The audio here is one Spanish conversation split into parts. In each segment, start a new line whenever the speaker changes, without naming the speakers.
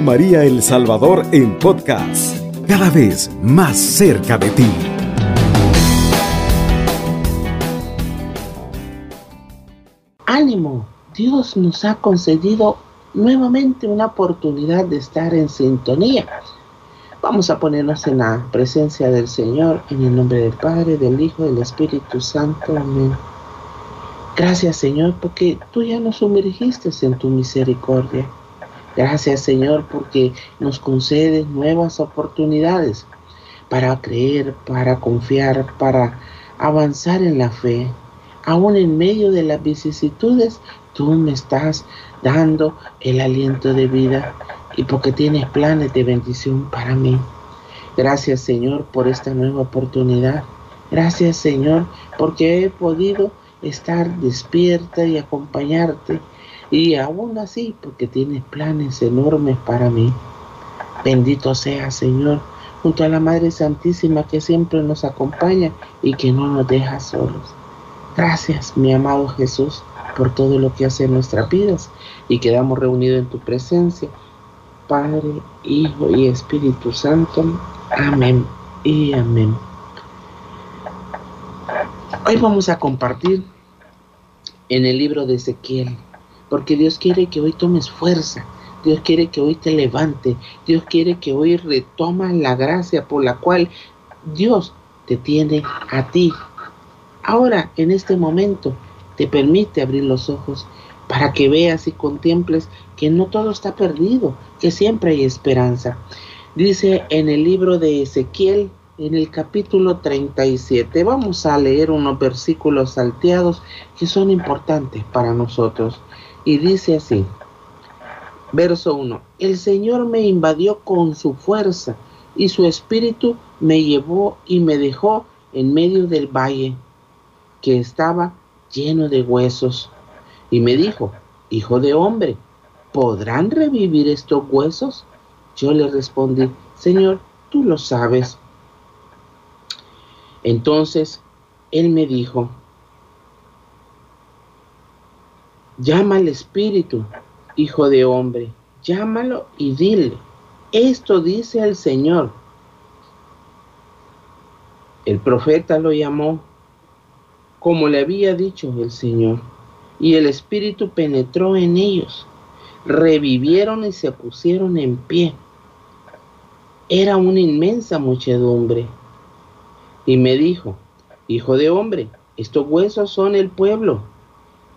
María El Salvador en podcast, cada vez más cerca de ti.
Ánimo, Dios nos ha concedido nuevamente una oportunidad de estar en sintonía. Vamos a ponernos en la presencia del Señor, en el nombre del Padre, del Hijo, del Espíritu Santo. Amén. Gracias Señor porque tú ya nos sumergiste en tu misericordia. Gracias Señor porque nos concedes nuevas oportunidades para creer, para confiar, para avanzar en la fe. Aún en medio de las vicisitudes, tú me estás dando el aliento de vida y porque tienes planes de bendición para mí. Gracias Señor por esta nueva oportunidad. Gracias Señor porque he podido estar despierta y acompañarte. Y aún así, porque tienes planes enormes para mí. Bendito sea, Señor, junto a la Madre Santísima que siempre nos acompaña y que no nos deja solos. Gracias, mi amado Jesús, por todo lo que hace en nuestras vidas y quedamos reunidos en tu presencia. Padre, Hijo y Espíritu Santo. Amén y amén. Hoy vamos a compartir en el libro de Ezequiel, porque Dios quiere que hoy tomes fuerza, Dios quiere que hoy te levante, Dios quiere que hoy retomas la gracia por la cual Dios te tiene a ti. Ahora, en este momento, te permite abrir los ojos para que veas y contemples que no todo está perdido, que siempre hay esperanza. Dice en el libro de Ezequiel en el capítulo 37. Vamos a leer unos versículos salteados que son importantes para nosotros. Y dice así, verso 1, el Señor me invadió con su fuerza y su espíritu me llevó y me dejó en medio del valle que estaba lleno de huesos. Y me dijo, hijo de hombre, ¿podrán revivir estos huesos? Yo le respondí, Señor, tú lo sabes. Entonces él me dijo, llama al espíritu, hijo de hombre, llámalo y dile, esto dice el Señor. El profeta lo llamó como le había dicho el Señor, y el espíritu penetró en ellos, revivieron y se pusieron en pie. Era una inmensa muchedumbre y me dijo, Hijo de hombre, estos huesos son el pueblo.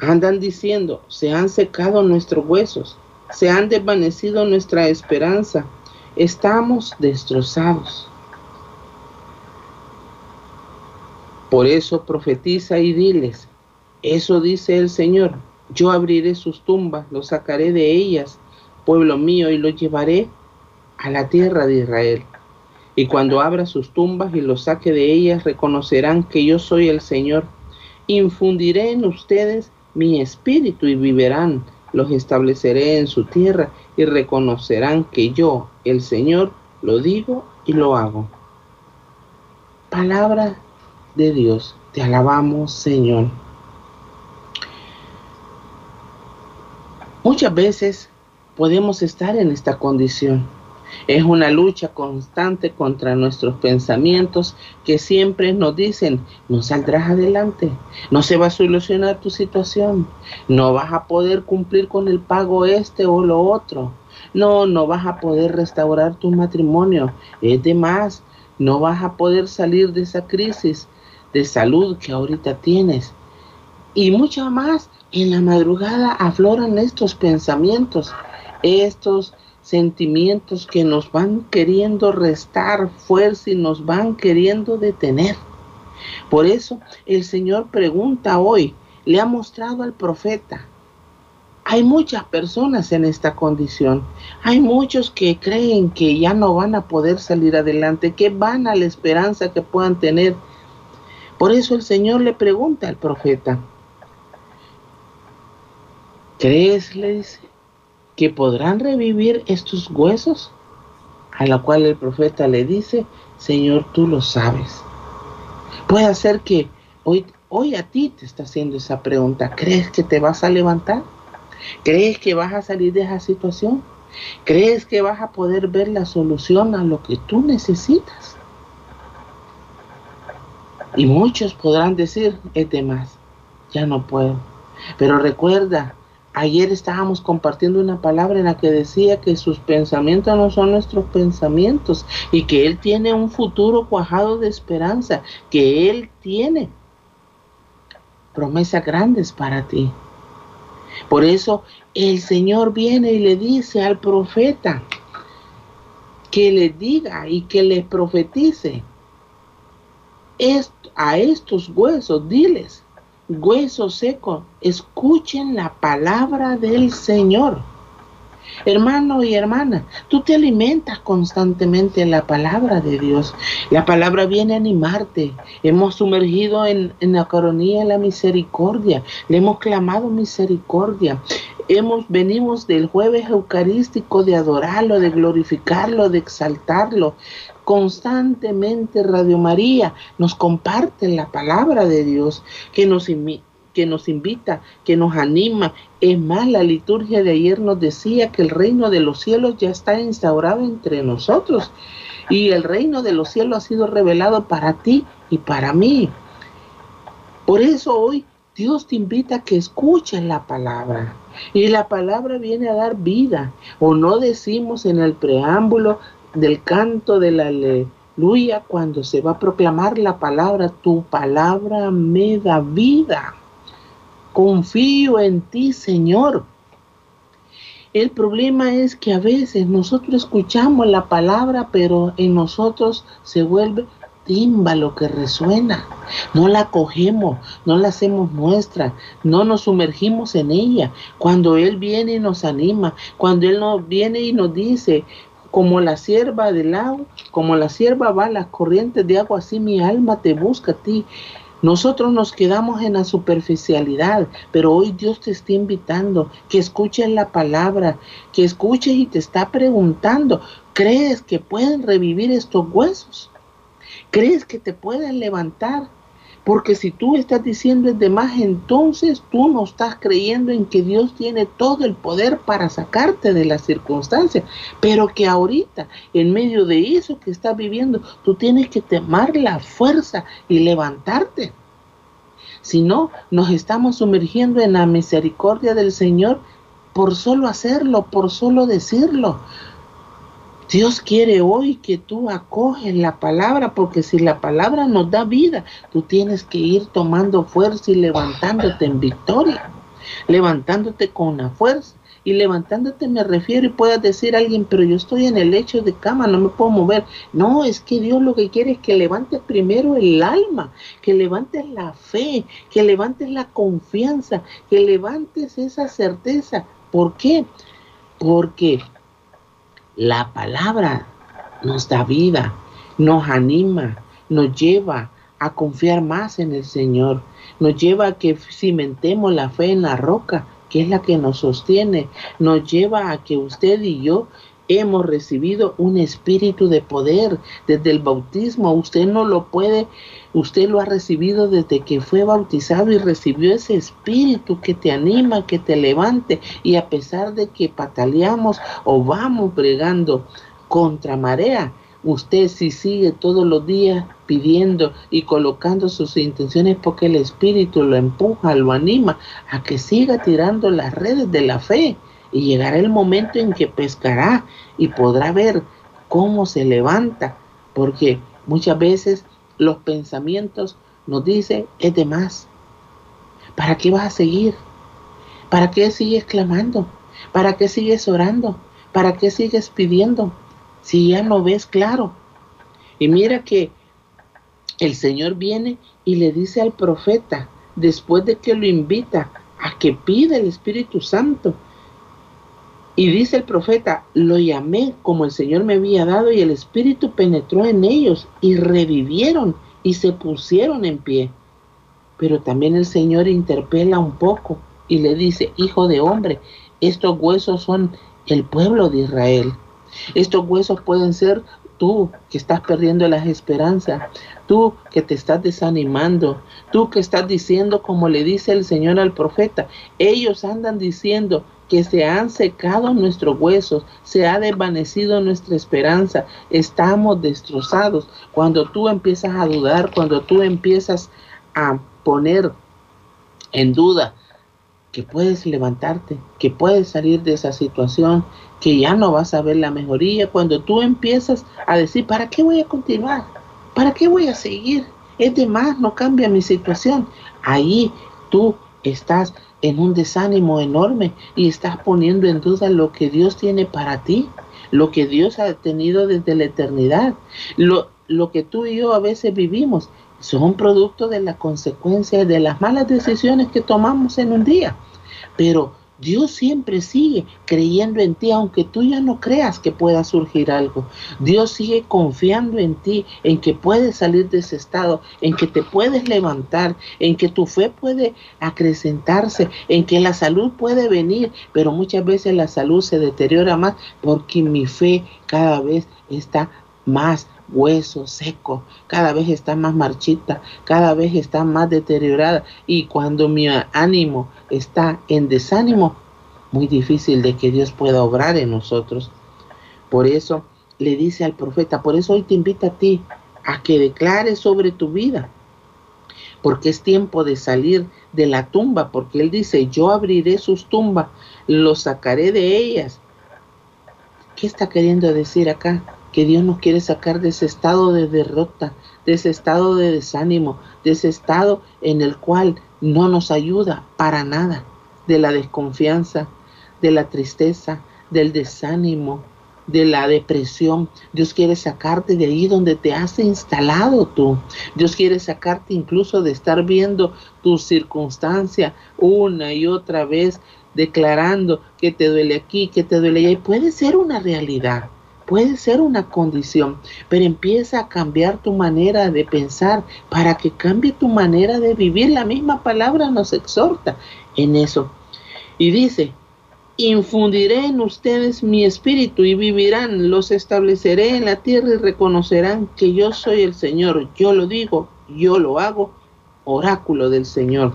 Andan diciendo, se han secado nuestros huesos, se han desvanecido nuestra esperanza, estamos destrozados. Por eso profetiza y diles, eso dice el Señor, yo abriré sus tumbas, los sacaré de ellas, pueblo mío, y los llevaré a la tierra de Israel. Y cuando abra sus tumbas y los saque de ellas, reconocerán que yo soy el Señor. Infundiré en ustedes mi espíritu y vivirán. Los estableceré en su tierra y reconocerán que yo, el Señor, lo digo y lo hago. Palabra de Dios, te alabamos, Señor. Muchas veces podemos estar en esta condición es una lucha constante contra nuestros pensamientos que siempre nos dicen, no saldrás adelante, no se va a solucionar tu situación, no vas a poder cumplir con el pago este o lo otro, no, no vas a poder restaurar tu matrimonio, es de más, no vas a poder salir de esa crisis de salud que ahorita tienes. Y mucho más, en la madrugada afloran estos pensamientos, estos sentimientos que nos van queriendo restar fuerza y nos van queriendo detener. Por eso el Señor pregunta hoy, le ha mostrado al profeta, hay muchas personas en esta condición. Hay muchos que creen que ya no van a poder salir adelante, que van a la esperanza que puedan tener. Por eso el Señor le pregunta al profeta, ¿crees, le dice, que podrán revivir estos huesos? A la cual el profeta le dice, Señor, tú lo sabes. Puede ser que hoy, hoy a ti te está haciendo esa pregunta. ¿Crees que te vas a levantar? ¿Crees que vas a salir de esa situación? ¿Crees que vas a poder ver la solución a lo que tú necesitas? Y muchos podrán decir, es de más, ya no puedo. Pero recuerda, ayer estábamos compartiendo una palabra en la que decía que sus pensamientos no son nuestros pensamientos y que Él tiene un futuro cuajado de esperanza, que Él tiene promesas grandes para ti. Por eso el Señor viene y le dice al profeta que le diga y que le profetice a estos huesos, diles, huesos secos, escuchen la palabra del Señor. Hermano y hermana, tú te alimentas constantemente en la palabra de Dios. La palabra viene a animarte. Hemos sumergido en, en la coronía de la misericordia. Le hemos clamado misericordia. Hemos, venimos del jueves eucarístico de adorarlo, de glorificarlo, de exaltarlo. Constantemente Radio María nos comparte la palabra de Dios que nos, que nos invita, que nos anima. Es más, la liturgia de ayer nos decía que el reino de los cielos ya está instaurado entre nosotros y el reino de los cielos ha sido revelado para ti y para mí. Por eso hoy Dios te invita a que escuches la palabra. Y la palabra viene a dar vida. O no decimos en el preámbulo del canto de la aleluya cuando se va a proclamar la palabra, tu palabra me da vida. Confío en ti, Señor. El problema es que a veces nosotros escuchamos la palabra, pero en nosotros se vuelve lo que resuena. No la cogemos, no la hacemos nuestra, no nos sumergimos en ella. Cuando Él viene y nos anima, cuando Él nos viene y nos dice, como la sierva del agua, como la sierva va a las corrientes de agua, así mi alma te busca a ti. Nosotros nos quedamos en la superficialidad, pero hoy Dios te está invitando que escuches la palabra, que escuches y te está preguntando, ¿crees que pueden revivir estos huesos? ¿Crees que te pueden levantar? Porque si tú estás diciendo es de más, entonces tú no estás creyendo en que Dios tiene todo el poder para sacarte de las circunstancias. Pero que ahorita, en medio de eso que estás viviendo, tú tienes que tomar la fuerza y levantarte. Si no, nos estamos sumergiendo en la misericordia del Señor por solo hacerlo, por solo decirlo. Dios quiere hoy que tú acoges la palabra, porque si la palabra nos da vida, tú tienes que ir tomando fuerza y levantándote en victoria, levantándote con la fuerza. Y levantándote me refiero y puedas decir a alguien, pero yo estoy en el lecho de cama, no me puedo mover. No, es que Dios lo que quiere es que levantes primero el alma, que levantes la fe, que levantes la confianza, que levantes esa certeza. ¿Por qué? Porque la palabra nos da vida, nos anima, nos lleva a confiar más en el Señor, nos lleva a que cimentemos la fe en la roca, que es la que nos sostiene, nos lleva a que usted y yo hemos recibido un espíritu de poder desde el bautismo. Usted no lo puede, usted lo ha recibido desde que fue bautizado y recibió ese espíritu que te anima, que te levante. Y a pesar de que pataleamos o vamos bregando contra marea, usted si sigue todos los días pidiendo y colocando sus intenciones porque el espíritu lo empuja, lo anima a que siga tirando las redes de la fe y llegará el momento en que pescará y podrá ver cómo se levanta, porque muchas veces los pensamientos nos dicen es de más. ¿Para qué vas a seguir? ¿Para qué sigues clamando? ¿Para qué sigues orando? ¿Para qué sigues pidiendo? Si ya no ves claro. Y mira que el Señor viene y le dice al profeta, después de que lo invita a que pida el Espíritu Santo, y dice el profeta, lo llamé como el Señor me había dado y el Espíritu penetró en ellos y revivieron y se pusieron en pie. Pero también el Señor interpela un poco y le dice, hijo de hombre, estos huesos son el pueblo de Israel. Estos huesos pueden ser tú que estás perdiendo las esperanzas, tú que te estás desanimando, tú que estás diciendo como le dice el Señor al profeta, ellos andan diciendo que se han secado nuestros huesos, se ha desvanecido nuestra esperanza, estamos destrozados. Cuando tú empiezas a dudar, cuando tú empiezas a poner en duda que puedes levantarte, que puedes salir de esa situación, que ya no vas a ver la mejoría, cuando tú empiezas a decir, ¿para qué voy a continuar? ¿Para qué voy a seguir? Es de más, no cambia mi situación. Ahí tú estás en un desánimo enorme y estás poniendo en duda lo que Dios tiene para ti, lo que Dios ha tenido desde la eternidad, lo, lo que tú y yo a veces vivimos son producto de la consecuencia de las malas decisiones que tomamos en un día. Pero Dios siempre sigue creyendo en ti, aunque tú ya no creas que pueda surgir algo. Dios sigue confiando en ti, en que puedes salir de ese estado, en que te puedes levantar, en que tu fe puede acrecentarse, en que la salud puede venir, pero muchas veces la salud se deteriora más porque mi fe cada vez está más hueso seco, cada vez está más marchita, cada vez está más deteriorada y cuando mi ánimo está en desánimo, muy difícil de que Dios pueda obrar en nosotros. Por eso le dice al profeta, por eso hoy te invito a ti a que declares sobre tu vida, porque es tiempo de salir de la tumba, porque Él dice, yo abriré sus tumbas, los sacaré de ellas. ¿Qué está queriendo decir acá? Que Dios nos quiere sacar de ese estado de derrota, de ese estado de desánimo, de ese estado en el cual no nos ayuda para nada, de la desconfianza, de la tristeza, del desánimo, de la depresión. Dios quiere sacarte de ahí donde te has instalado tú. Dios quiere sacarte incluso de estar viendo tu circunstancia una y otra vez, declarando que te duele aquí, que te duele allá. Y puede ser una realidad puede ser una condición, pero empieza a cambiar tu manera de pensar para que cambie tu manera de vivir. La misma palabra nos exhorta en eso. Y dice, infundiré en ustedes mi espíritu y vivirán, los estableceré en la tierra y reconocerán que yo soy el Señor. Yo lo digo, yo lo hago, oráculo del Señor.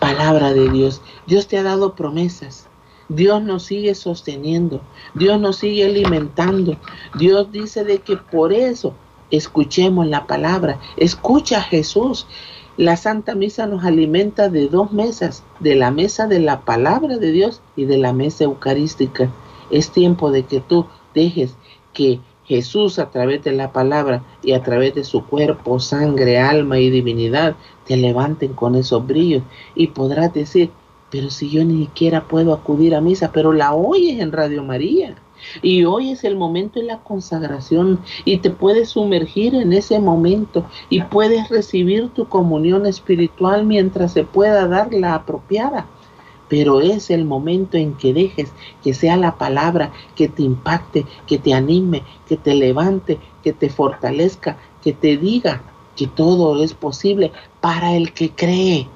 Palabra de Dios. Dios te ha dado promesas. Dios nos sigue sosteniendo, Dios nos sigue alimentando. Dios dice de que por eso escuchemos la palabra, escucha a Jesús. La Santa Misa nos alimenta de dos mesas, de la mesa de la palabra de Dios y de la mesa eucarística. Es tiempo de que tú dejes que Jesús a través de la palabra y a través de su cuerpo, sangre, alma y divinidad te levanten con esos brillos y podrás decir, pero si yo ni siquiera puedo acudir a misa, pero la oyes en Radio María. Y hoy es el momento de la consagración y te puedes sumergir en ese momento y puedes recibir tu comunión espiritual mientras se pueda dar la apropiada. Pero es el momento en que dejes que sea la palabra que te impacte, que te anime, que te levante, que te fortalezca, que te diga que todo es posible para el que cree.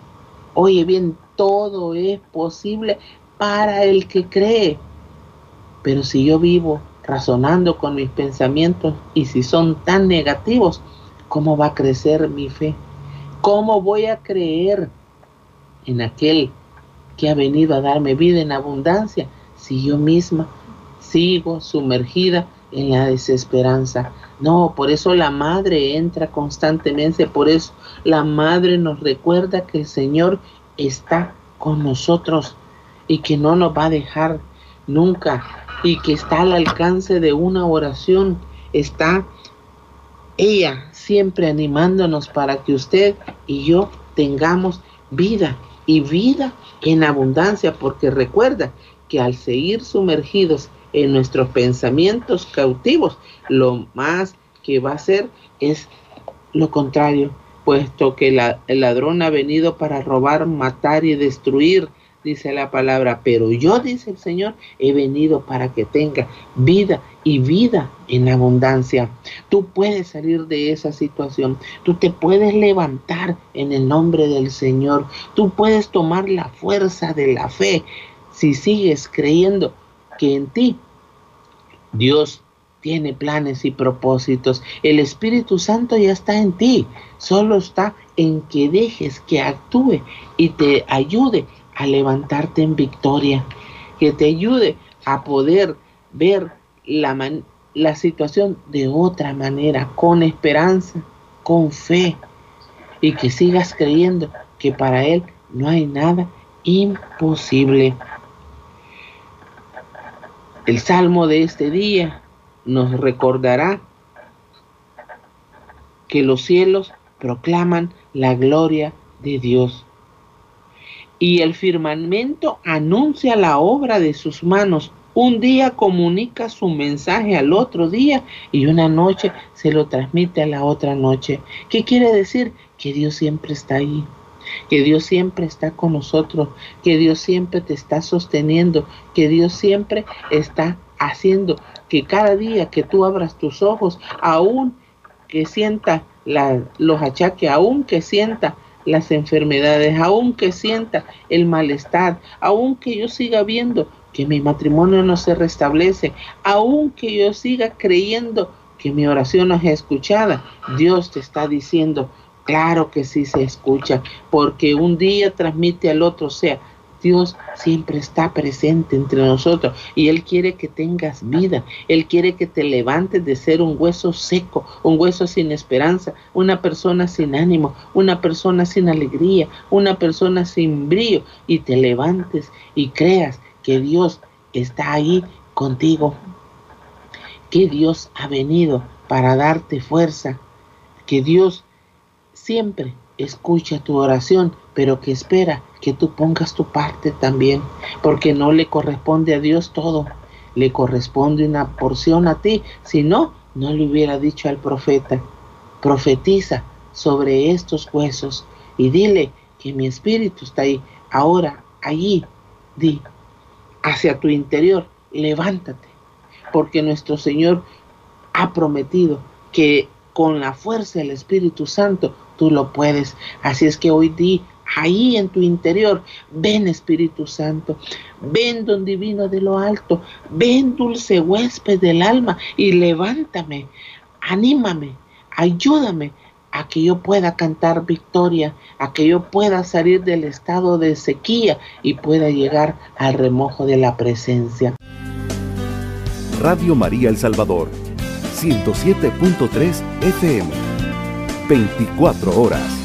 Oye bien, todo es posible para el que cree. Pero si yo vivo razonando con mis pensamientos y si son tan negativos, ¿cómo va a crecer mi fe? ¿Cómo voy a creer en aquel que ha venido a darme vida en abundancia si yo misma sigo sumergida en la desesperanza? No, por eso la madre entra constantemente, por eso la madre nos recuerda que el Señor está con nosotros y que no nos va a dejar nunca y que está al alcance de una oración. Está ella siempre animándonos para que usted y yo tengamos vida y vida en abundancia, porque recuerda que al seguir sumergidos en nuestros pensamientos cautivos, lo más que va a hacer es lo contrario, puesto que el ladrón ha venido para robar, matar y destruir, dice la palabra, pero yo, dice el Señor, he venido para que tenga vida y vida en abundancia. Tú puedes salir de esa situación, tú te puedes levantar en el nombre del Señor, tú puedes tomar la fuerza de la fe si sigues creyendo que en ti Dios tiene planes y propósitos. El Espíritu Santo ya está en ti. Solo está en que dejes que actúe y te ayude a levantarte en victoria. Que te ayude a poder ver la, la situación de otra manera, con esperanza, con fe. Y que sigas creyendo que para Él no hay nada imposible. El salmo de este día nos recordará que los cielos proclaman la gloria de Dios y el firmamento anuncia la obra de sus manos. Un día comunica su mensaje al otro día y una noche se lo transmite a la otra noche. ¿Qué quiere decir? Que Dios siempre está ahí, que Dios siempre está con nosotros, que Dios siempre te está sosteniendo, que Dios siempre está haciendo que cada día que tú abras tus ojos, aún que sienta los achaques, aún que sienta las enfermedades, aún que sienta el malestar, aún que yo siga viendo que mi matrimonio no se restablece, aún que yo siga creyendo que mi oración no es escuchada, Dios te está diciendo, claro que sí se escucha, porque un día transmite al otro, o sea, Dios siempre está presente entre nosotros y Él quiere que tengas vida. Él quiere que te levantes de ser un hueso seco, un hueso sin esperanza, una persona sin ánimo, una persona sin alegría, una persona sin brillo y te levantes y creas que Dios está ahí contigo, que Dios ha venido para darte fuerza, que Dios siempre escucha tu oración, pero que espera que tú pongas tu parte también, porque no le corresponde a Dios todo, le corresponde una porción a ti, si no, no le hubiera dicho al profeta, profetiza sobre estos huesos y dile que mi espíritu está ahí, ahora, allí, di, hacia tu interior, levántate, porque nuestro Señor ha prometido que con la fuerza del Espíritu Santo tú lo puedes. Así es que hoy di ahí en tu interior, ven Espíritu Santo, ven don divino de lo alto, ven dulce huésped del alma y levántame, anímame, ayúdame a que yo pueda cantar victoria, a que yo pueda salir del estado de sequía y pueda llegar al remojo de la presencia.
Radio María El Salvador, 107.3 FM. 24 horas.